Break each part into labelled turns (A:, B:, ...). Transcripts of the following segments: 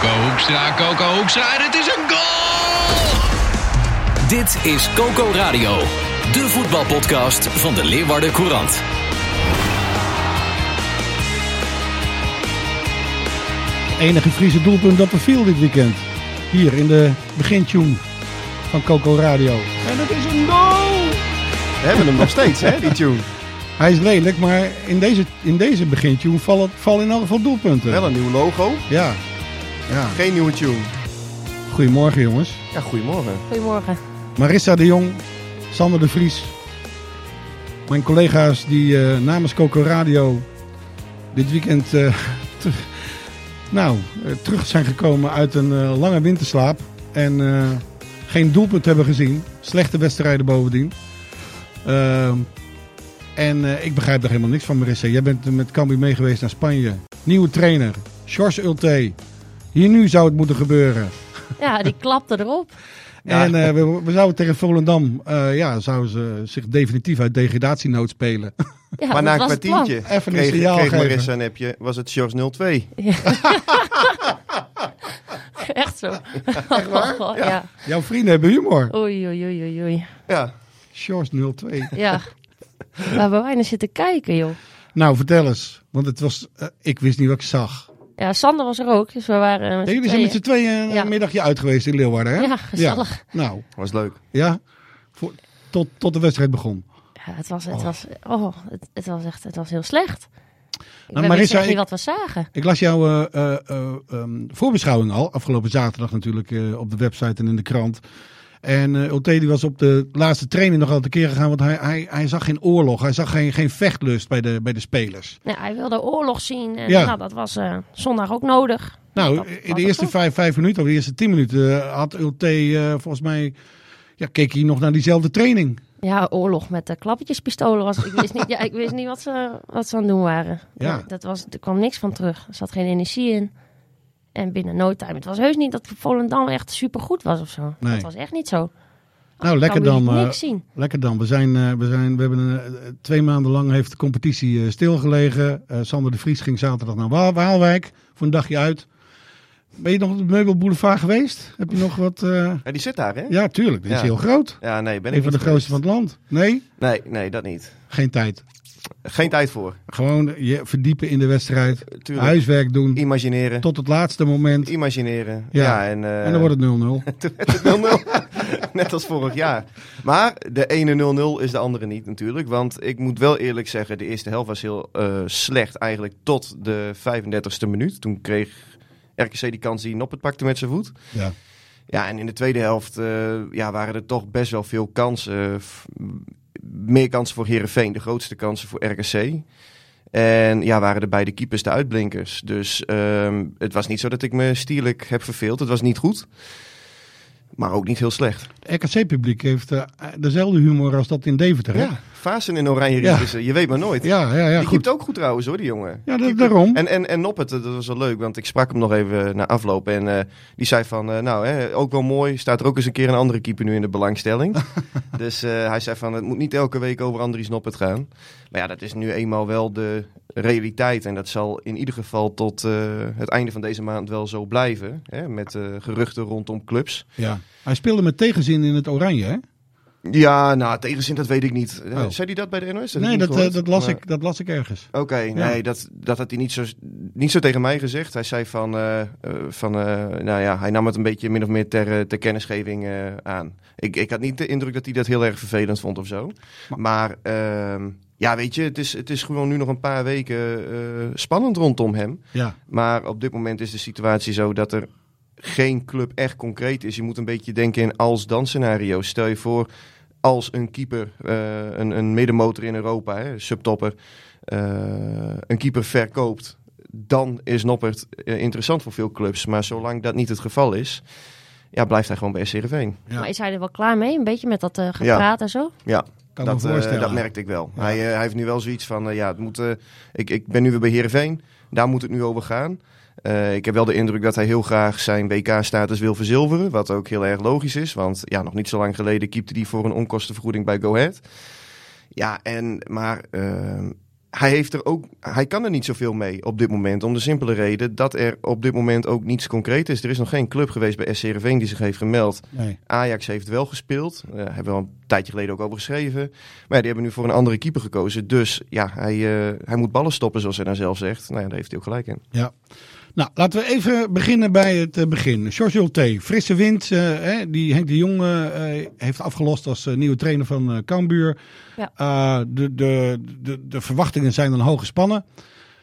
A: Coco Hoekstra, Coco Hoekstra en het is een goal!
B: Dit is Coco Radio, de voetbalpodcast van de Leeuwarden Courant.
C: enige Friese doelpunt dat er viel dit weekend. Hier in de begintune van Coco Radio. En het is een goal!
D: We hebben hem nog steeds, hè, die tune.
C: Hij is lelijk, maar in deze, in deze begintune vallen, vallen in elk geval doelpunten.
D: Wel een nieuw logo,
C: Ja. Ja.
D: geen nieuwe tune.
C: Goedemorgen jongens.
D: Ja, goedemorgen.
E: Goedemorgen.
C: Marissa de Jong, Sander de Vries. Mijn collega's die eh, namens Coco Radio dit weekend eh, terug, nou, eh, terug zijn gekomen uit een eh, lange winterslaap. En eh, geen doelpunt hebben gezien. Slechte wedstrijden bovendien. Ehm, en eh, ik begrijp er helemaal niks van, Marissa. Jij bent met Cambuur mee geweest naar Spanje. Nieuwe trainer, George Ulte. Hier nu zou het moeten gebeuren.
F: Ja, die klapte erop.
D: Ja.
C: En eh, we, we zouden tegen Volendam, eh, ja, zouden ze zich definitief uit degradatienood spelen.
F: Ja,
D: maar
F: dat
D: na een kwartiertje
C: Even een
D: kreeg,
C: signaal
D: kreeg
C: geven.
D: Marissa een appje, was het George 02.
F: Echt zo.
D: waar?
F: ja.
C: Jouw vrienden hebben humor.
F: Oei, oei, oei, oei, oei.
D: Ja,
C: George 02.
F: Ja. Waar wij naar zitten kijken, joh.
C: Nou, vertel eens. Want het was, eh, ik wist niet wat ik zag.
F: Ja, Sander was er ook, dus we waren met
C: Ja, jullie zijn met z'n
F: tweeën.
C: een
F: Ja.
C: middagje uit geweest in Leeuwarden, hè?
F: Ja, gezellig.
C: Nou,
D: was leuk.
C: ja. Voor, tot, tot de wedstrijd begon.
F: Ja, het was, het was, oh, het, het was echt, het was heel slecht. Ik
C: Nou, Marissa,
F: niet
C: ik-
F: wat we zagen.
C: Ik las jouw eh, eh, eh, ehm, voorbeschouwing al, afgelopen zaterdag natuurlijk, eh, op de website en in de krant. En eh Ulte die was op de laatste training nog al een keer gegaan, want hij, hij, hij zag geen oorlog, hij zag geen, geen vechtlust bij de, bij de spelers.
F: Ja, hij wilde oorlog zien en
C: Ja.
F: nou, dat was eh, zondag ook nodig.
C: Nou,
F: Dat
C: in de eerste vijf, vijf minuten, of de eerste tien minuten, eh, had Ulte eh, volgens mij, ja, keek hij nog naar diezelfde training.
F: Ja, oorlog met de klappertjespistolen. Was, ik, wist niet, ja, ik wist niet wat ze, wat ze aan het doen waren.
C: Ja.
F: Dat was, er kwam niks van terug. Er zat geen energie in. En binnen no time. Het was heus niet dat Volendam echt supergoed was of zo.
C: Nee.
F: Dat was echt niet zo.
C: Nou, lekker dan. eh,
F: niks zien.
C: Lekker dan. We, zijn, eh, we, zijn, we hebben eh, twee maanden lang heeft de competitie eh, stilgelegen. Eh, Sander de Vries ging zaterdag naar Wa- Waalwijk voor een dagje uit. Ben je nog op de Meubelboulevard geweest? Heb je nog wat? eh,
D: Ja, die zit daar, hè?
C: Ja, tuurlijk. Dat is heel groot.
D: Ja, nee, ben ik
C: Een van de grootste van het land. Nee,
D: Nee, nee, dat niet.
C: geen tijd.
D: Geen tijd voor.
C: Gewoon je verdiepen in de wedstrijd.
D: Tuurlijk.
C: Huiswerk doen.
D: Imagineren.
C: Tot het laatste moment.
D: Imagineren.
C: Ja.
D: Ja, en, eh,
C: En dan wordt het 0-0.
D: Toen werd het 0-0. Net als vorig jaar. Maar de ene 0-0 is de andere niet natuurlijk. Want ik moet wel eerlijk zeggen, de eerste helft was heel eh, slecht eigenlijk tot de 35e minuut. Toen kreeg RKC die kans die Noppert pakte met zijn voet.
C: Ja.
D: Ja, en in de tweede helft eh, ja, waren er toch best wel veel kansen. Meer kansen voor Herenveen, de grootste kansen voor RKC. En ja, waren de beide keepers de uitblinkers. Dus ehm, het was niet zo dat ik me stierlijk heb verveeld. Het was niet goed. Maar ook niet heel slecht.
C: Het RKC-publiek heeft eh, dezelfde humor als dat in Deventer. Hè?
D: Fasen in oranje
C: Ja.
D: Je weet maar nooit.
C: ja, ja, ja
D: die
C: goed.
D: keept ook goed trouwens hoor, die jongen.
C: Ja, dat- daarom.
D: En, en, en Noppert, dat was wel leuk, want ik sprak hem nog even na afloop. En eh, die zei van, eh, nou, hè, ook wel mooi. Staat er ook eens een keer een andere keeper nu in de belangstelling. dus eh, hij zei van, het moet niet elke week over Andries Noppert gaan. Maar ja, dat is nu eenmaal wel de realiteit. En dat zal in ieder geval tot het einde van deze maand wel zo blijven. Hè, met geruchten rondom clubs.
C: Ja. Hij speelde met tegenzin in het oranje, hè?
D: Ja, nou, tegenzin, dat weet ik niet. Eh,
C: Oh.
D: Zei hij dat bij de NOS?
C: Nee, dat, eh,
D: gehoord.
C: dat, las
D: Maar-
C: ik, dat las ik ergens.
D: Oké, nee, dat, dat had hij niet zo, niet zo tegen mij gezegd. Hij zei van, eh, van nou ja, hij nam het een beetje min of meer ter, ter kennisgeving aan. Ik, ik had niet de indruk dat hij dat heel erg vervelend vond of zo. Maar, ehm, ja, weet je, het is, het is gewoon nu nog een paar weken spannend rondom hem.
C: Ja.
D: Maar op dit moment is de situatie zo dat er geen club echt concreet is. Je moet een beetje denken in als-dan scenario's. Stel je voor, als een keeper, eh, een, een middenmotor in Europa, hè, subtopper, eh, een keeper verkoopt. dan is Noppert eh, interessant voor veel clubs. Maar zolang dat niet het geval is, ja, blijft hij gewoon bij SC Heerenveen.
C: Ja.
F: Maar is hij er wel klaar mee? Een beetje met dat eh
D: Ja.
F: gepraat en zo?
D: Ja,
C: Kan
D: dat,
C: voorstellen.
D: dat merkte ik wel.
C: Ja.
D: Hij, hij heeft nu wel zoiets van, ja, het moet, ik, ik ben nu weer bij Heerenveen. Daar moet het nu over gaan. Eh, ik heb wel de indruk dat hij heel graag zijn WK-status wil verzilveren. Wat ook heel erg logisch is. Want ja, nog niet zo lang geleden keepte hij voor een onkostenvergoeding bij Go Ahead. Ja, en, maar eh, hij, heeft er ook, hij kan er niet zoveel mee op dit moment. Om de simpele reden dat er op dit moment ook niets concreet is. Er is nog geen club geweest bij SC Heerenveen die zich heeft gemeld.
C: Nee.
D: Ajax heeft wel gespeeld. Daar hebben we al een tijdje geleden ook over geschreven. Maar ja, die hebben nu voor een andere keeper gekozen. Dus ja, hij, eh, hij moet ballen stoppen, zoals hij dan zelf zegt. Nou ja, daar heeft hij ook gelijk in.
C: Ja. Nou, laten we even beginnen bij het eh, begin. George Ulte, frisse wind. eh, hè, die Henk de Jong eh, heeft afgelost als nieuwe trainer van Cambuur.
F: Ja.
C: De, de, de, de verwachtingen zijn dan hoog gespannen.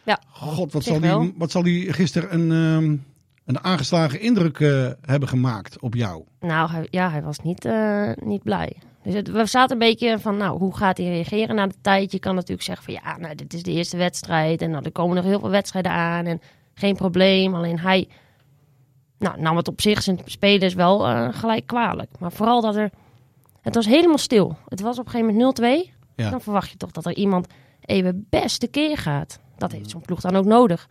F: Ja,
C: God, wat zal,
F: wel.
C: die, wat zal die gisteren een, ehm, een aangeslagen indruk hebben gemaakt op jou?
F: Nou, hij, ja, hij was niet, niet blij. Dus het, we zaten een beetje van, nou, hoe gaat hij reageren na de tijd? Je kan natuurlijk zeggen van, ja, nou, dit is de eerste wedstrijd. En nou, er komen nog heel veel wedstrijden aan. En geen probleem. Alleen hij nou, nam het op zich zijn spelers wel eh, gelijk kwalijk. Maar vooral dat er... Het was helemaal stil. Het was op een gegeven moment 0-2.
C: Ja.
F: Dan verwacht je toch dat er iemand even beste keer gaat. Dat heeft zo'n ploeg dan ook nodig.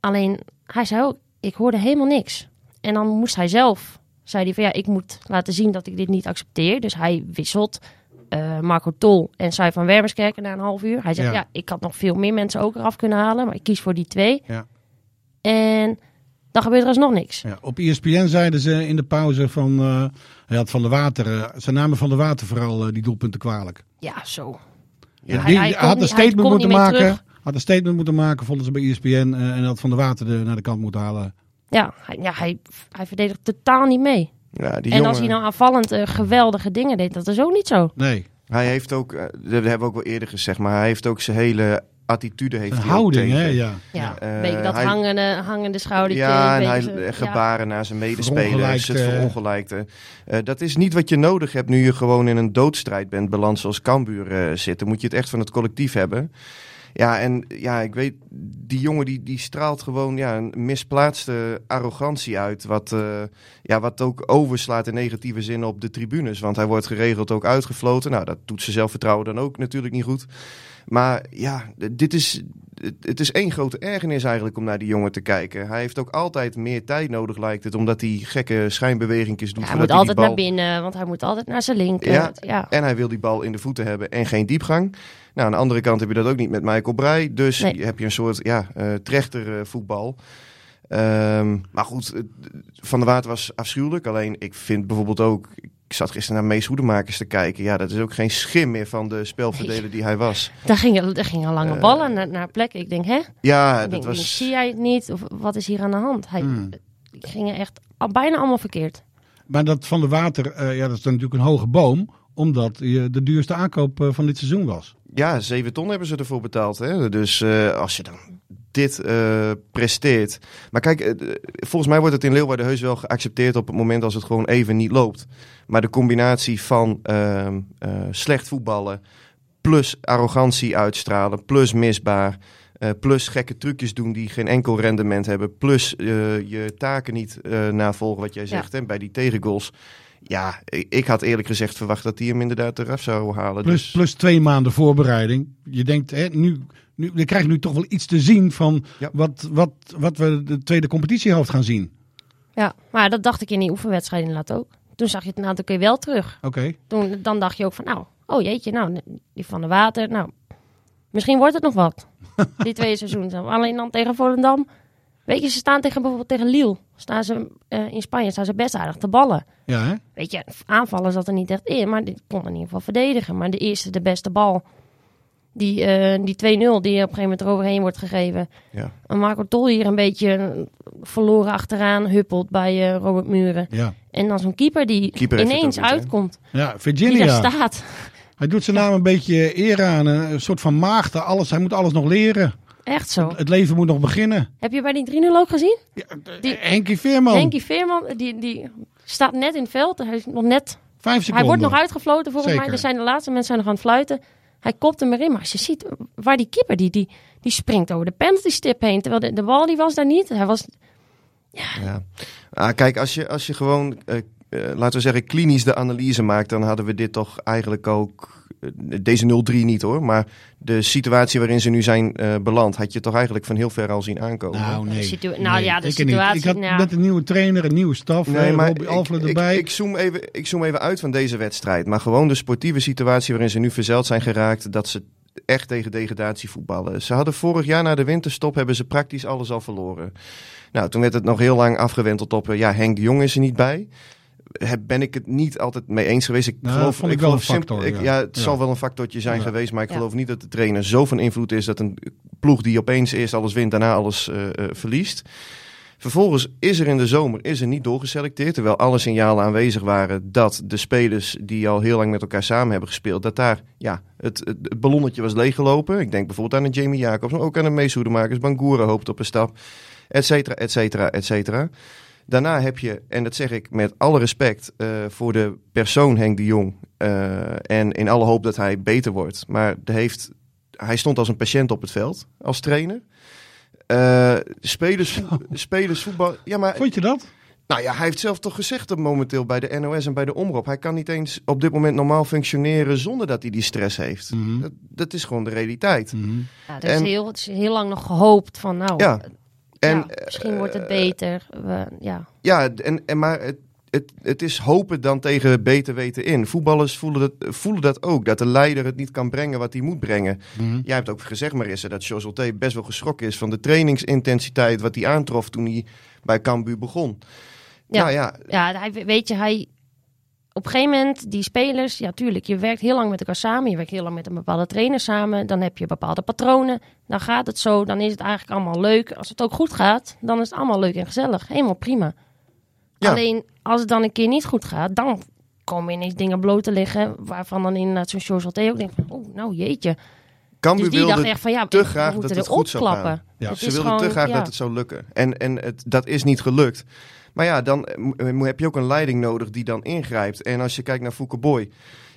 F: Alleen, hij zei ook, ik hoorde helemaal niks. En dan moest hij zelf, zei hij van ja, ik moet laten zien dat ik dit niet accepteer. Dus hij wisselt eh, Marco Tol en Sai van Wermerskerken na een half uur. Hij zegt
C: Ja.
F: ja. ik had nog veel meer mensen ook eraf kunnen halen, maar ik kies voor die twee.
C: Ja.
F: En dan gebeurt er alsnog niks.
C: Ja, op ESPN zeiden ze in de pauze van, eh hij had van de Water, eh, ze namen van de Water vooral eh, die doelpunten kwalijk.
F: Ja, zo.
D: Ja.
C: die
F: hij
C: had een statement moeten maken.
F: terug.
C: Had een statement moeten maken, vonden ze bij ESPN. eh, en had van de Water de, naar de kant moeten halen.
F: Ja, hij, ja hij, hij verdedigt totaal niet mee.
D: Ja, die
F: en
D: jongen,
F: als hij nou aanvallend geweldige dingen deed, dat is ook niet zo.
C: Nee,
D: hij heeft ook, dat hebben we ook wel eerder gezegd, maar hij heeft ook zijn hele attitude heeft
C: een
D: hij
C: houding, hè? Ja.
F: Ja,
D: Eh,
F: dat
D: hij-
F: hangende, hangende schoudertje.
D: Ja, en hij
F: zo-
D: eh, gebaren naar zijn medespelers, het verongelijkte. Eh, dat is niet wat je nodig hebt nu je gewoon in een doodstrijd bent, balans zoals Cambuur eh zit. Dan moet je het echt van het collectief hebben. Ja, en ja, ik weet, die jongen die, die straalt gewoon ja, een misplaatste arrogantie uit. Wat, eh, ja, wat ook overslaat in negatieve zin op de tribunes. Want hij wordt geregeld ook uitgefloten. Nou, dat doet zijn zelfvertrouwen dan ook natuurlijk niet goed. Maar ja, dit is, het- is één grote ergernis eigenlijk om naar die jongen te kijken. Hij heeft ook altijd meer tijd nodig, lijkt het. Omdat hij gekke schijnbewegingjes doet.
F: Ja, hij moet altijd naar binnen, want hij moet altijd naar zijn linker.
D: Ja.
F: ja.
D: En hij wil die bal in de voeten hebben en geen diepgang. Nou, aan de andere kant heb je dat ook niet met Michael Breij. Dus
F: Nee.
D: heb je een soort ja, eh trechter eh, voetbal. Ehm, maar goed, Van der Water was afschuwelijk. Alleen ik vind bijvoorbeeld ook... Ik zat gisteren naar Mees Hoedemakers te kijken. Ja, dat is ook geen schim meer van de spelverdeler die hij was.
F: Daar gingen, daar gingen lange
D: Eh,
F: ballen naar, naar plekken. Ik denk, hè?
D: Ja,
F: Ik
D: dat
F: denk,
D: was...
F: Zie jij het niet? Of wat is hier aan de hand? Hij die gingen echt al, bijna allemaal verkeerd.
C: Maar dat van de Water, eh, ja, dat is natuurlijk een hoge boom. Omdat je de duurste aankoop eh, van dit seizoen was.
D: Ja, 7 ton hebben ze ervoor betaald. Hè? Dus eh, als je dan dit eh, presteert. Maar kijk, eh, volgens mij wordt het in Leeuwarden heus wel geaccepteerd op het moment als het gewoon even niet loopt. Maar de combinatie van ehm, eh, slecht voetballen, plus arrogantie uitstralen, plus misbaar. plus gekke trucjes doen die geen enkel rendement hebben. Plus je taken niet navolgen, wat jij zegt, hè, bij die tegengoals. Ja, ik, ik had eerlijk gezegd verwacht dat hij hem inderdaad eraf zou halen.
C: Plus,
D: dus...
C: plus twee maanden voorbereiding. Je denkt, hè, nu, nu, we krijgen nu toch wel iets te zien van
D: Ja.
C: wat, wat, wat we de tweede competitiehelft gaan zien.
F: Ja, maar dat dacht ik in die oefenwedstrijd inderdaad ook. Toen zag je het een aantal keer wel terug.
C: Oké,
F: Toen, dan dacht je ook van, nou, oh jeetje, nou, die van de water, nou, misschien wordt het nog wat. die twee seizoenen. Alleen dan tegen Volendam. Weet je, ze staan tegen bijvoorbeeld tegen Lille. Staan ze eh, in Spanje, staan ze best aardig te ballen.
C: ja hè?
F: Weet je, aanvallen zat er niet echt in, maar die kon in ieder geval verdedigen. Maar de eerste, de beste bal, die, eh, die 2-0 die op een gegeven moment eroverheen wordt gegeven.
D: Ja.
F: En Marco Tol hier een beetje verloren achteraan huppelt bij eh, Robert Muren.
C: Ja,
F: En dan zo'n keeper die
D: Keeper
F: ineens uitkomt,
C: ja
F: die
C: Virginia.
F: daar staat.
C: Hij doet zijn naam een beetje eer aan. eh, Een soort van maagde. Alles, hij moet alles nog leren.
F: Echt zo.
C: Het leven moet nog beginnen.
F: Heb je bij die 3-0 ook gezien? Die-
C: Henkie Veerman.
F: Henkie Veerman, die, die staat net in het veld. Hij is nog net
C: Vijf seconden.
F: Hij wordt nog uitgefloten volgens
C: Zeker.
F: mij. Er zijn de laatste mensen zijn nog aan het fluiten. Hij kopt hem erin. Maar als je ziet waar die keeper, die, die, die springt over de penalty stip heen. Terwijl de, de bal die was daar niet. Hij was,
D: Ja. Ah, kijk, als je, als je gewoon, eh, eh, laten we zeggen, klinisch de analyse maakt, dan hadden we dit toch eigenlijk ook. Eh, Deze 0-3 niet hoor, maar de situatie waarin ze nu zijn eh, beland, had je toch eigenlijk van heel ver al zien aankomen.
C: Nou, nee.
F: Nou ja, de
C: ik niet.
F: situatie,
C: Ik had
F: nou.
C: met een nieuwe trainer, een nieuwe staf,
D: Nee, maar
C: Robbie Alfred erbij.
D: ik, zoom even, ik zoom even uit van deze wedstrijd. Maar gewoon de sportieve situatie waarin ze nu verzeild zijn geraakt. Dat ze echt tegen degradatie voetballen. Ze hadden vorig jaar na de winterstop hebben ze praktisch alles al verloren. Nou, toen werd het nog heel lang afgewenteld op... eh, ja, Henk de Jong is er niet bij. Heb, ben ik het niet altijd mee eens geweest. Ik
C: Nou,
D: geloof,
C: vond ik
D: ik
C: wel
D: geloof
C: een
D: simpel- ik-
C: ja.
D: ja. het
C: Ja.
D: zal wel een factortje zijn
C: Ja.
D: geweest. Maar ik
F: Ja.
D: geloof niet dat de trainer zo van invloed is... dat een ploeg die opeens eerst alles wint, daarna alles eh, eh, verliest. Vervolgens is er in de zomer is er niet doorgeselecteerd. Terwijl alle signalen aanwezig waren dat de spelers die al heel lang met elkaar samen hebben gespeeld, dat daar ja, het, het, het ballonnetje was leeggelopen. Ik denk bijvoorbeeld aan een Jamie Jacobs, maar ook aan de meesoedemakers. Bangura hoopt op een stap, et cetera, et cetera, et cetera. Daarna heb je, en dat zeg ik met alle respect eh, voor de persoon Henk de Jong. eh, en in alle hoop dat hij beter wordt. Maar de heeft, hij stond als een patiënt op het veld als trainer. Eh, spelers, spelers voetbal. Ja, maar
C: Vond je dat?
D: nou ja, hij heeft zelf toch gezegd dat momenteel bij de NOS en bij de Omroep. Hij kan niet eens op dit moment normaal functioneren zonder dat hij die stress heeft.
C: Mhm.
D: Dat, dat is gewoon de realiteit.
C: Mhm.
F: Ja, er is
D: En-
F: heel, het is heel lang nog gehoopt van, nou,
D: Ja.
F: Ja,
D: En,
F: misschien wordt het
D: eh,
F: beter. We, ja.
D: Ja, en, en maar het, het, het is hopen dan tegen beter weten in. Voetballers voelen dat, voelen dat ook. Dat de leider het niet kan brengen wat hij moet brengen.
C: Mhm.
D: Jij hebt ook gezegd, Marissa, dat Jos Ulte best wel geschrokken is van de trainingsintensiteit wat hij aantrof toen hij bij Cambuur begon.
F: Ja.
D: Nou ja,
F: ja, hij, weet je, hij... Op een gegeven moment, die spelers, ja tuurlijk, je werkt heel lang met elkaar samen. Je werkt heel lang met een bepaalde trainer samen. Dan heb je bepaalde patronen. Dan gaat het zo, dan is het eigenlijk allemaal leuk. Als het ook goed gaat, dan is het allemaal leuk en gezellig. Helemaal prima.
D: Ja.
F: Alleen, als het dan een keer niet goed gaat, dan komen ineens dingen bloot te liggen. Waarvan dan inderdaad zo'n George Alté ook denkt van, oh, nou jeetje.
D: Cambuur
F: Dus die
D: wilde
F: dacht echt van, ja,
D: te graag dat het goed zou
F: klappen.
D: gaan.
C: Ja.
D: Ze wilden te graag
F: ja.
D: dat het zou lukken. En, en het, dat is niet gelukt. Maar ja, dan eh, mo- heb je ook een leiding nodig die dan ingrijpt. En als je kijkt naar Fouke Boy.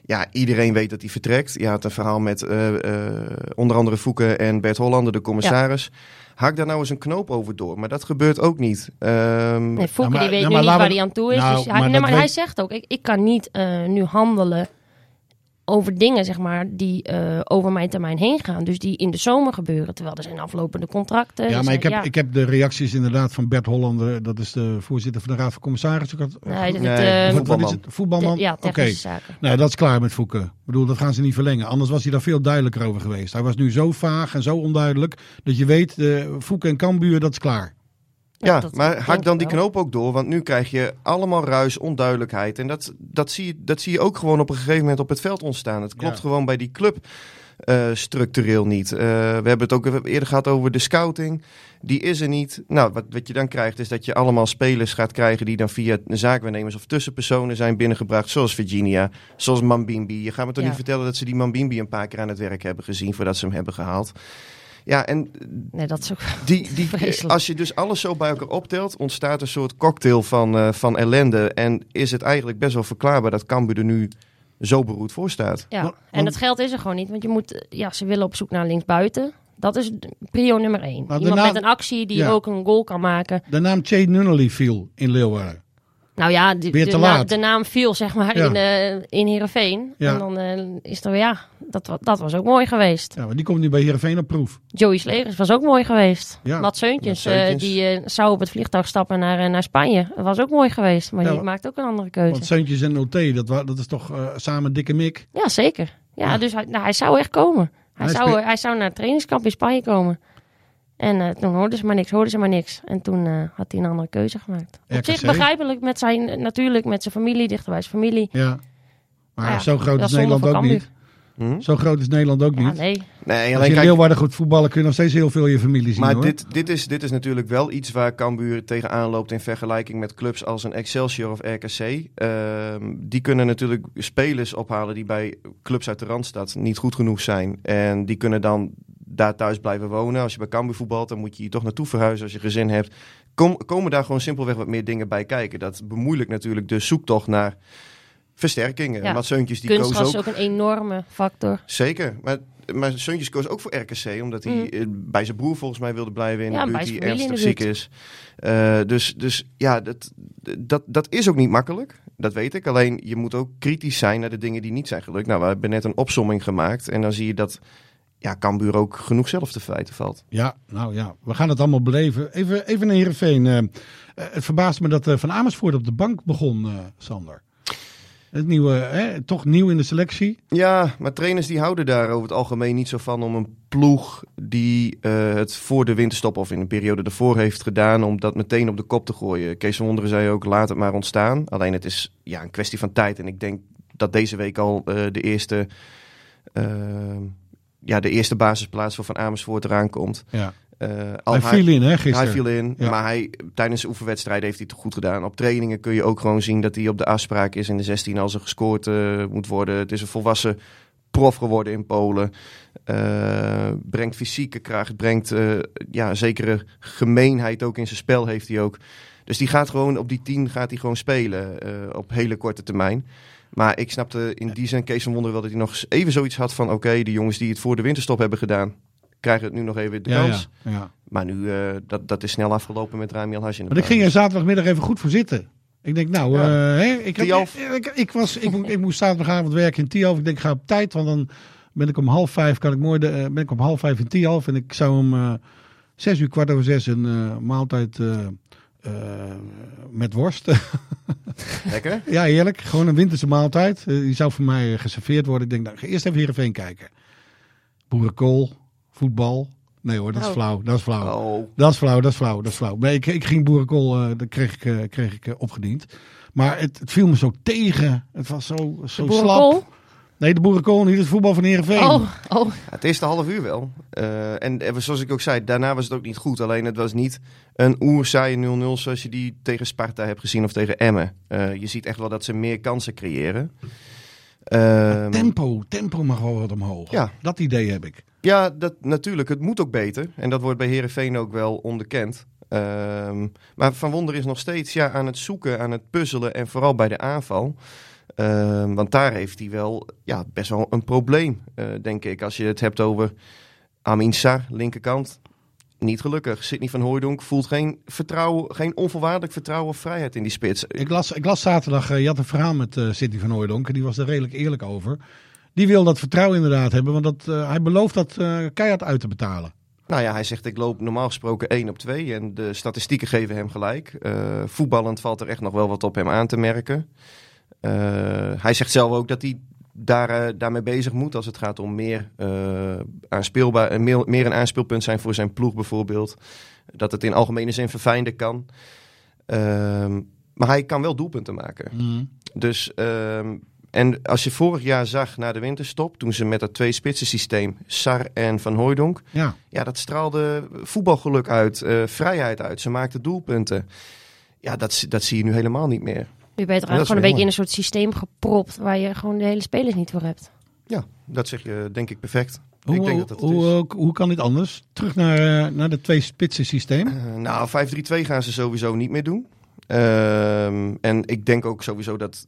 D: Ja, iedereen weet dat hij vertrekt. Je had een verhaal met eh, eh, onder andere Fouke en Bert Hollander, de commissaris. Hak daar nou eens een knoop over door. Maar dat gebeurt ook niet. Ehm,
F: Nee, Fouke
C: Ja, maar-
F: die weet
C: ja,
F: nu niet waar
C: we-
F: hij aan toe is.
C: Nou,
F: dus hij,
C: maar
F: nee, maar hij zegt ook, ik, ik kan niet eh, nu handelen over dingen zeg maar, die eh, over mijn termijn heen gaan. Dus die in de zomer gebeuren, terwijl er zijn aflopende contracten.
C: Ja, maar ik heb,
F: ja.
C: ik heb de reacties inderdaad van Bert Hollander. Dat is de voorzitter van de Raad van Commissarissen. Ik had-
F: Nee, dat-
D: Nee,
F: eh,
C: Wat- wat is
D: voetbalman.
C: het? Voetbalman?
F: ja,
C: Oké.
F: technische zaken.
C: Nee, dat is klaar met Fouke. Ik bedoel, dat gaan ze niet verlengen. Anders was hij daar veel duidelijker over geweest. Hij was nu zo vaag en zo onduidelijk. Dat je weet, eh Fouke en Cambuur, dat is klaar.
D: Ja,
F: dat
D: maar
F: ik
D: dan die knoop ook door. Want nu krijg je allemaal ruis, onduidelijkheid. En dat, dat, zie, je, dat zie je ook gewoon op een gegeven moment op het veld ontstaan. Het klopt
C: Ja.
D: gewoon bij die club eh, structureel niet. Eh, we hebben het ook eerder gehad over de scouting. Die is er niet. Nou, wat, wat je dan krijgt is dat je allemaal spelers gaat krijgen... die dan via zaakwaarnemers of tussenpersonen zijn binnengebracht. Zoals Virginia, zoals Mambimbi. Je gaat me toch
F: Ja.
D: niet vertellen dat ze die Mambimbi een paar keer aan het werk hebben gezien... voordat ze hem hebben gehaald. Ja, en
F: Nee, dat is ook...
D: die, die,
F: Vreselijk.
D: als je dus alles zo bij elkaar optelt, ontstaat een soort cocktail van, eh, van ellende. En is het eigenlijk best wel verklaarbaar dat Cambuur er nu zo beroerd voor staat.
F: Ja,
C: Want-
F: en dat geld is er gewoon niet. Want je moet, ja, ze willen op zoek naar linksbuiten. Dat is prio nummer één. Iemand met een actie die
C: Ja.
F: ook een goal kan maken.
C: De naam Che Nunnally viel in Leeuwarden.
F: Nou ja, de, de, naam,
C: laat.
F: de naam viel zeg maar
C: Ja.
F: in, eh in Heerenveen.
C: Ja.
F: En dan eh, is er, ja, dat, dat was ook mooi geweest.
C: Ja, maar die komt nu bij Heerenveen op proef.
F: Joey Slegers was ook mooi geweest.
C: Ja.
F: Seuntjes, eh, die zou op het vliegtuig stappen naar, naar Spanje. Dat was ook mooi geweest, maar
C: Ja,
F: die maakt ook een andere keuze.
C: Want Seuntjes en OT, dat, dat is toch samen dikke mik.
F: Ja, zeker. Ja, dus hij, nou, hij zou echt komen. Hij,
C: Hij
F: zou, hij zou naar het trainingskamp in Spanje komen. En eh, toen hoorden ze maar niks, hoorden ze maar niks. En toen eh, had hij een andere keuze gemaakt. Op zich begrijpelijk met zijn, natuurlijk met zijn familie, dichter bij zijn familie.
C: Ja. Maar
F: Ja,
C: zo groot is Nederland ook
F: Cambuur.
C: niet.
D: Hm?
C: Zo groot is Nederland ook
F: Ja,
C: niet.
F: nee.
D: Nee,
C: Als
D: alleen
C: je in
D: kijk,
C: Leeuwarden goed voetballen, kun je nog steeds heel veel in je familie zien.
D: maar
C: hoor.
D: dit, dit, is, dit is natuurlijk wel iets waar Cambuur tegenaan loopt in vergelijking met clubs als een Excelsior of RKC. Ehm, die kunnen natuurlijk spelers ophalen die bij clubs uit de Randstad niet goed genoeg zijn. En die kunnen dan daar thuis blijven wonen. Als je bij Cambuur voetbalt, dan moet je hier toch naartoe verhuizen als je gezin hebt. Kom, komen daar gewoon simpelweg wat meer dingen bij kijken. Dat bemoeilijkt natuurlijk de zoektocht naar versterking.
F: Ja.
D: Mats Seuntjes die
F: Kunstgras
D: koos
F: is
D: ook.
F: ook een enorme factor.
D: Zeker. Maar, maar Seuntjes koos ook voor RKC. Omdat hij
F: Mm.
D: eh, bij zijn broer volgens mij wilde blijven in
F: Ja,
D: de buurt. Die ernstig ziek is. Eh, dus, dus ja, dat, dat, dat is ook niet makkelijk. Dat weet ik. Alleen je moet ook kritisch zijn naar de dingen die niet zijn gelukt. Nou, we hebben net een opsomming gemaakt. En dan zie je dat ja, Cambuur ook genoeg zelf te feiten valt.
C: Ja, nou ja, we gaan het allemaal beleven. Even, even naar Heerenveen. Eh, eh, het verbaast me dat eh, Van Amersfoort op de bank begon, Sander. Het nieuwe, hè, toch nieuw in de selectie.
D: Ja, maar trainers die houden daar over het algemeen niet zo van om een ploeg die het voor de winterstop of in een periode ervoor heeft gedaan, om dat meteen op de kop te gooien. Kees van Wonderen zei ook, laat het maar ontstaan. Alleen het is ja, een kwestie van tijd. En ik denk dat deze week al de eerste... ja, de eerste basisplaats voor Van Amersfoort eraan komt.
C: Ja.
D: Eh, al
C: Hij viel in, hè, gisteren.
D: Hij viel in,
C: Ja.
D: maar hij, tijdens de oefenwedstrijden heeft hij het goed gedaan. Op trainingen kun je ook gewoon zien dat hij op de afspraak is in de 16 als er gescoord eh, moet worden. Het is een volwassen prof geworden in Polen. Eh, brengt fysieke kracht, brengt ja, zekere gemeenheid ook in zijn spel heeft hij ook. Dus die gaat gewoon op die 10 gaat hij gewoon spelen op hele korte termijn. Maar ik snapte in die zin Kees van Wonderen wel dat hij nog even zoiets had van... oké, de jongens die het voor de winterstop hebben gedaan... krijgen het nu nog even de
C: Ja,
D: kans.
C: ja, ja.
D: Maar nu, eh, dat, dat is snel afgelopen met Ramiel de
C: Want ik ging er zaterdagmiddag even goed voor zitten. Ik denk, nou,
D: Ja.
C: eh, hè, ik, had-
D: Tialf.
C: ik, ik, was, ik, ik moest zaterdagavond werken in Tialf. Ik denk, ik ga op tijd, want dan ben ik om half vijf, kan ik mooi de, eh, ben ik om half vijf in Tialf. En ik zou om eh, zes uur, kwart over zes, een eh, maaltijd eh, met worst.
D: Lekker.
C: ja, heerlijk. Gewoon een winterse maaltijd. Eh, die zou voor mij geserveerd worden. Ik denk, nou, ik ga eerst even Heerenveen kijken. Boerenkool, voetbal. Nee hoor, dat is
F: Oh.
C: flauw. Dat is flauw.
D: Oh,
C: Dat is flauw, dat is flauw, dat is flauw. Nee, ik, ik ging boerenkool, eh dat kreeg ik, kreeg ik opgediend. Maar het, het viel me zo tegen. Het was zo, zo slap. Nee, de boerenkool, niet het voetbal van Heerenveen.
F: Oh, oh.
D: ja, het eerste half uur wel. Eh, en zoals ik ook zei, daarna was het ook niet goed. Alleen het was niet een oerzaaie 0-0 zoals je die tegen Sparta hebt gezien of tegen Emmen. Eh, je ziet echt wel dat ze meer kansen creëren. Ehm,
C: Tempo, tempo mag wel wat omhoog.
D: Ja.
C: Dat idee heb ik.
D: Ja, dat, natuurlijk. Het moet ook beter. En dat wordt bij Herenveen ook wel onderkend. Ehm, maar Van Wonder is nog steeds ja, aan het zoeken, aan het puzzelen. En vooral bij de aanval. Ehm, want daar heeft hij wel ja, best wel een probleem, eh, denk ik. Als je het hebt over Amin Sar, linkerkant. Niet gelukkig. Sidney van Hooijdonk voelt geen vertrouwen, geen onvoorwaardelijk vertrouwen of vrijheid in die spits.
C: Ik las, ik las zaterdag, je had een verhaal met eh Sidney van Hooijdonk. en Die was er redelijk eerlijk over. Die wil dat vertrouwen inderdaad hebben. Want dat, eh, hij belooft dat keihard uit te betalen.
D: Nou ja, hij zegt ik loop normaal gesproken 1 op 2 en de statistieken geven hem gelijk. Voetballend valt er echt nog wel wat op hem aan te merken. Eh, hij zegt zelf ook dat hij daar, eh, daarmee bezig moet als het gaat om meer, eh, aanspeelbaar, meer, meer een aanspeelpunt zijn voor zijn ploeg bijvoorbeeld. Dat het in algemene zin verfijnden kan. Ehm, maar hij kan wel doelpunten maken. Dus, ehm, en als je vorig jaar zag na de winterstop, toen ze met dat twee spitsen systeem, Sar en Van Hooijdonk,
C: Ja,
D: ja, dat straalde voetbalgeluk uit, vrijheid uit. Ze maakten doelpunten. Ja, dat, dat zie je nu helemaal niet meer.
F: Je bent er gewoon een beetje in een soort systeem gepropt waar je gewoon de hele spelers niet voor hebt.
D: Ja, dat zeg je denk ik perfect.
C: hoe,
D: ik denk dat
C: hoe, hoe, hoe kan dit anders? Terug naar, eh, naar de twee spitsen systeem.
D: Eh, nou, 5-3-2 gaan ze sowieso niet meer doen. Ehm, en ik denk ook sowieso dat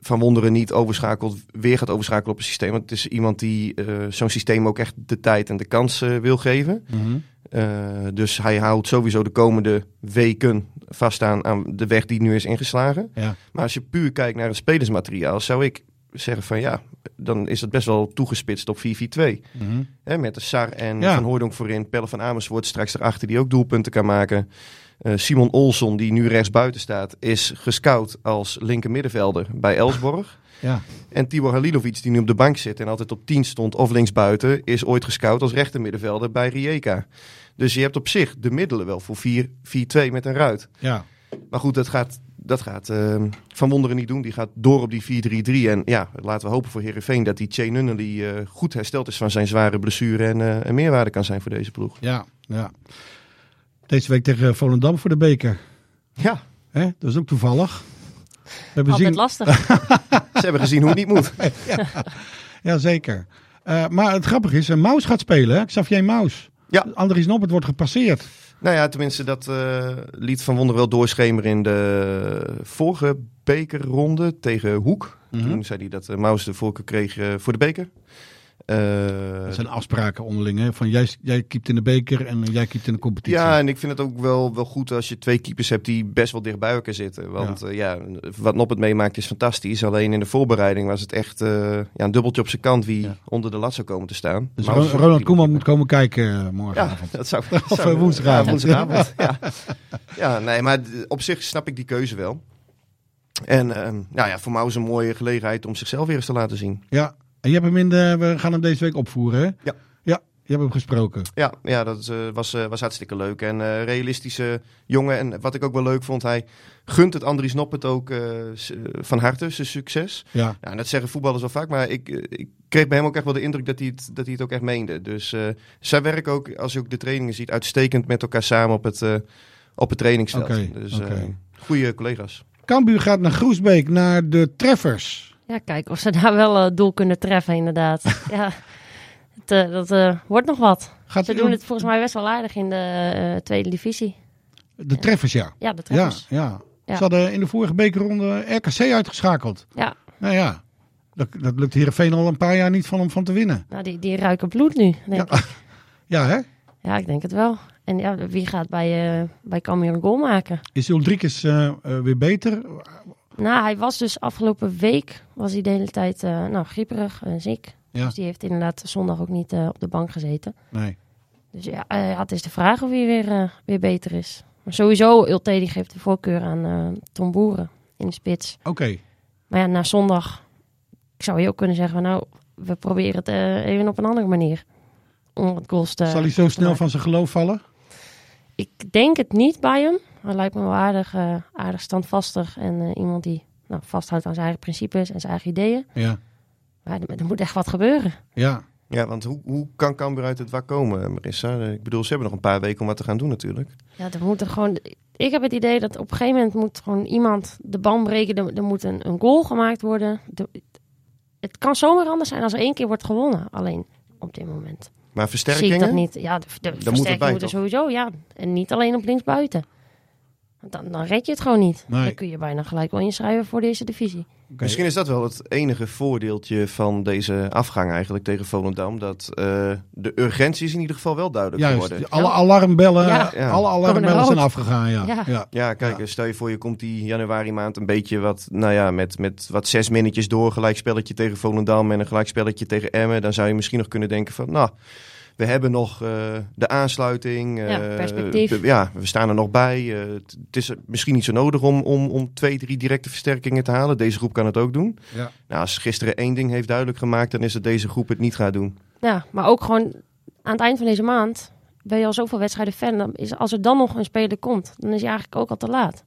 D: Van Wonderen niet overschakelt, weer gaat overschakelen op een systeem. Want het is iemand die eh, zo'n systeem ook echt de tijd en de kans eh, wil geven.
C: Mhm.
D: Eh, dus hij houdt sowieso de komende weken vast aan, de weg die nu is ingeslagen.
C: Ja.
D: Maar als je puur kijkt naar het spelersmateriaal, zou ik zeggen van ja, dan is het best wel toegespitst op 4-4-2.
C: Mhm.
D: Met de Sar en
C: Ja.
D: Van Hooydonk voorin, Pelle van Amersfoort straks erachter die ook doelpunten kan maken. Eh, Simon Olsson, die nu rechts buiten staat, is gescout als linker middenvelder bij Elsborg.
C: Ja.
D: En Tibor Halilovic, die nu op de bank zit en altijd op 10 stond of linksbuiten, is ooit gescout als rechter middenvelder bij Rijeka. Dus je hebt op zich de middelen wel voor 4-4-2 met een ruit.
C: ja.
D: Maar goed, dat gaat, dat gaat eh, Van Wonderen niet doen. Die gaat door op die 4-3-3. En ja, laten we hopen voor Herenveen dat die Che Nunnally eh, goed hersteld is van zijn zware blessure en eh, een meerwaarde kan zijn voor deze ploeg.
C: Ja, ja. Deze week tegen Volendam voor de beker.
D: Ja,
C: Hè? Dat is ook toevallig. We hebben
F: Altijd
C: zien...
F: lastig.
D: ze hebben gezien hoe het niet moet.
C: Ja, zeker. Eh, maar het grappige is, uh, Maus gaat spelen, hè? Xavier Maus.
D: Ja.
C: Andries Noppert wordt gepasseerd.
D: Nou ja, tenminste, dat eh, liet Van Wonder wel doorschemeren in de vorige bekerronde tegen Hoek.
C: Mhm.
D: Toen zei hij dat uh, Maus de voorkeur kreeg voor de beker. Eh,
C: Dat zijn afspraken onderling. Hè? Van jij, jij keept in de beker en jij keept in de competitie.
D: Ja, en ik vind het ook wel, wel goed als je twee keepers hebt die best wel dicht bij elkaar zitten. Want ja, ja wat Noppert meemaakt is fantastisch. Alleen in de voorbereiding was het echt uh, ja, een dubbeltje op zijn kant wie ja. onder de lat zou komen te staan.
C: Dus Ronald, Ronald Koeman moet komen kijken morgenavond.
D: Ja, dat zou,
C: of
D: zou,
C: woensdagavond.
D: Ja, woensdagavond. ja. ja, nee, maar op zich snap ik die keuze wel. En uh, nou ja, voor mij was een mooie gelegenheid om zichzelf weer eens te laten zien.
C: Ja, en je hebt hem in de, we gaan hem deze week opvoeren, hè?
D: Ja.
C: Ja, je hebt hem gesproken.
D: Ja, ja dat uh, was, uh, was hartstikke leuk. En uh, realistische jongen. En wat ik ook wel leuk vond, hij gunt het Andries Noppert ook van harte, zijn succes.
C: Ja.
D: ja. En dat zeggen voetballers wel vaak, maar ik, ik kreeg bij hem ook echt wel de indruk dat hij het, dat hij het ook echt meende. Dus zij werken ook, als je ook de trainingen ziet, uitstekend met elkaar samen op het, op het trainingsveld.
C: Okay,
D: dus
C: okay.
D: goede collega's.
C: Cambuur gaat naar Groesbeek, naar de treffers.
F: Ja, kijk of ze daar wel het uh, doel kunnen treffen, inderdaad. ja, het, uh, dat uh, wordt nog wat.
C: Gaat
F: ze doen het volgens mij best wel aardig in de tweede divisie.
C: De treffers, ja.
F: Ja, de treffers.
C: Ja, ja. ja. Ze hadden in de vorige bekerronde RKC uitgeschakeld.
F: Ja.
C: Nou ja, dat, dat lukt Heerenveen al een paar jaar niet van om van te winnen.
F: Nou, die, die ruiken bloed nu, denk
C: ja.
F: ik.
C: Ja, hè?
F: Ja, ik denk het wel. En ja, wie gaat bij, uh, bij een goal maken?
C: Is Ulrikes uh, uh, weer beter?
F: Nou, hij was dus afgelopen week, was hij de hele tijd uh, nou, grieperig en ziek.
C: Ja.
F: Dus die heeft inderdaad zondag ook niet uh, op de bank gezeten.
C: Nee.
F: Dus ja, uh, het is de vraag of hij weer, weer beter is. Maar sowieso, Ulte die geeft de voorkeur aan Tom Boeren in de spits.
C: Oké. Okay.
F: Maar ja, na zondag zou je ook kunnen zeggen, nou, we proberen het even op een andere manier. Om het goals te
C: Zal hij zo snel van zijn geloof vallen?
F: Ik denk het niet bij hem. Hij lijkt me wel aardig, uh, aardig standvastig en uh, iemand die nou, vasthoudt aan zijn eigen principes en zijn eigen ideeën.
C: Ja.
F: Maar er, er moet echt wat gebeuren.
C: Ja.
D: Ja, want hoe, hoe kan Cambuur uit het wak komen, Marissa? Ik bedoel, ze hebben nog een paar weken om wat te gaan doen natuurlijk.
F: Ja, er moet er gewoon... Ik heb het idee dat op een gegeven moment moet gewoon iemand de band breken. Er, er moet een, een goal gemaakt worden. De, het kan zomaar anders zijn als er één keer wordt gewonnen. Alleen op dit moment.
D: Maar versterkingen?
F: Zie ik dat niet. Ja, de, de
D: moet
F: moeten sowieso, ja. En niet alleen op linksbuiten. Want dan, dan red je het gewoon niet.
C: Nee.
F: Dan kun je bijna gelijk wel inschrijven voor de eerste divisie.
D: Okay. Misschien is dat wel het enige voordeeltje van deze afgang eigenlijk tegen Volendam. Dat uh, de urgentie is in ieder geval wel duidelijk
C: Juist,
D: geworden.
C: Alle alarmbellen,
F: Ja.
D: Ja.
C: alle alarmbellen zijn afgegaan. Ja.
F: Ja.
C: Ja.
D: Ja, kijk, stel je voor je komt die januari maand een beetje wat, nou ja, met, met wat zes minnetjes door. Gelijkspelletje tegen Volendam en een gelijkspelletje tegen Emmen. Dan zou je misschien nog kunnen denken van, nou... We hebben nog uh, de aansluiting. Uh,
F: Ja, perspectief.
D: de- ja, we staan er nog bij. Uh, het is misschien niet zo nodig om, om, om twee, drie directe versterkingen te halen. Deze groep kan het ook doen.
C: Ja.
D: Nou, als gisteren één ding heeft duidelijk gemaakt, dan is het deze groep het niet gaat doen.
F: Ja, maar ook gewoon aan het eind van deze maand ben je al zoveel wedstrijden fan. Dan is, als er dan nog een speler komt, dan is hij eigenlijk ook al te laat.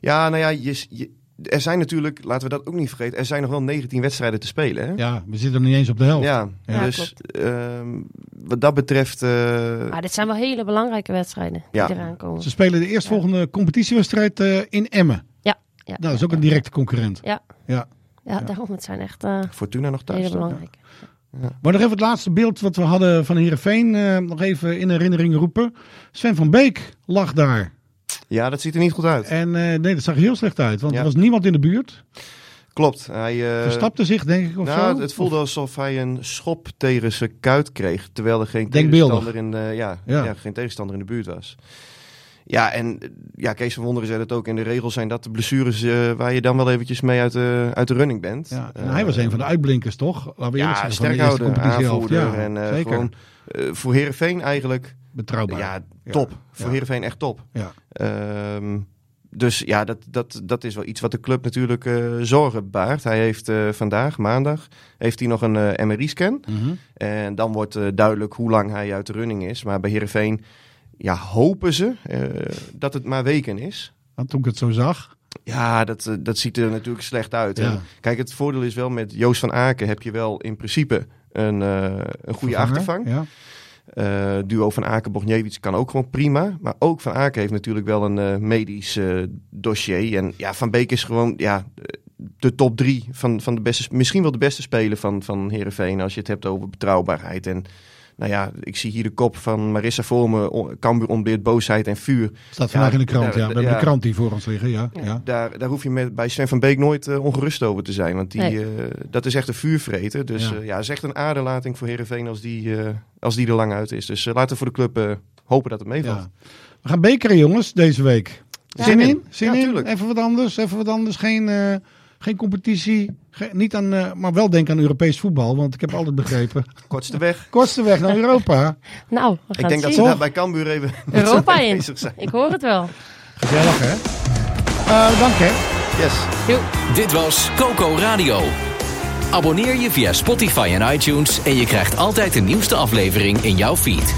D: Ja, nou ja, je, je- er zijn natuurlijk, laten we dat ook niet vergeten, er zijn nog wel 19 wedstrijden te spelen. Hè?
C: Ja, we zitten nog niet eens op de helft.
D: Ja,
F: Ja,
D: dus ehm, wat dat betreft. eh,
F: dit zijn wel hele belangrijke wedstrijden die
D: Ja.
F: eraan komen.
C: Ze spelen de eerstvolgende competitiewedstrijd eh, in Emmen.
F: Ja,
C: Nou, dat is ook een directe concurrent.
F: Ja.
C: Ja.
F: Ja, daarom, het zijn echt eh,
D: Fortuna nog thuis.
F: hele
D: toch?
F: belangrijke.
C: Maar nog even het laatste beeld wat we hadden van Heerenveen. eh nog even in herinnering roepen. Sven van Beek lag daar.
D: Ja, dat ziet er niet goed uit.
C: En eh, nee, dat zag er heel slecht uit. Want
D: Ja.
C: er was niemand in de buurt.
D: Klopt. Hij, eh,
C: Verstapte zich, denk ik, of
D: nou,
C: zo.
D: het voelde alsof hij een schop tegen zijn kuit kreeg. Terwijl er geen tegenstander, in de, ja,
C: Ja.
D: ja. geen tegenstander in de buurt was. Ja, en eh, ja, Kees van Wonderen zei het ook. In de regels zijn dat de blessures waar je dan wel eventjes mee uit de, uit de running bent.
C: Ja, en hij was een van de uitblinkers, toch? Laten we
D: Ja, sterkhouder,
C: competitiehelft.
D: aanvoerder.
C: Ja,
D: en
C: zeker.
D: gewoon voor Heerenveen eigenlijk
C: Betrouwbaar.
D: ja, top. Voor
C: Ja.
D: Heerenveen echt top.
C: Ja.
D: Ehm, dus ja, dat, dat, dat is wel iets wat de club natuurlijk eh, zorgen baart. Hij heeft eh, vandaag, maandag, heeft hij nog een eh, MRI-scan.
C: Mhm.
D: En dan wordt eh, duidelijk hoe lang hij uit de running is. Maar bij Heerenveen ja, hopen ze eh, dat het maar weken is.
C: Want toen ik het zo zag.
D: Ja, dat, eh, dat ziet er natuurlijk slecht uit.
C: Ja.
D: Kijk, het voordeel is wel met Joost van Aken heb je wel in principe een, eh, een goede achtervang.
C: Ja.
D: Eh, duo van Aken Bogniewicz kan ook gewoon prima. Maar ook Van Aken heeft natuurlijk wel een eh, medisch dossier. En ja, Van Beek is gewoon ja, de top drie van, van de beste, misschien wel de beste speler van, van Heerenveen. Als je het hebt over betrouwbaarheid en Nou ja, ik zie hier de kop van Marissa voor me. Cambuur ontbeert boosheid en vuur.
C: Staat vandaag
D: Ja,
C: in de krant,
D: daar-
C: ja. We hebben
D: ja.
C: de krant hier voor ons liggen, ja. ja.
D: Daar, daar hoef je met, bij Sven van Beek nooit eh, ongerust over te zijn. Want die,
F: Nee.
D: eh, dat is echt een vuurvreter. Dus
C: Ja.
D: het is echt een aderlating voor Heerenveen als die, eh, als die er lang uit is. Dus laten we voor de club eh, hopen dat het meevalt.
C: Ja. We gaan bekeren, jongens, deze week.
D: Ja.
C: Zin in?
D: in.
C: Zin
D: Ja,
C: in? Even wat anders, even wat anders. Geen, eh, geen competitie. Ge- niet aan, eh, maar wel denk aan Europees voetbal, want ik heb altijd begrepen.
D: Kortste weg.
C: Kortste weg naar Europa.
F: Nou, we gaan
D: Ik denk
F: het
D: dat ze daar bij Cambuur even
F: Europa in.
D: bezig zijn.
F: Ik hoor het wel.
C: Gezellig, hè? Eh, dank, hè?
D: Yes.
B: Dit was Coco Radio. Abonneer je via Spotify en iTunes en je krijgt altijd de nieuwste aflevering in jouw feed.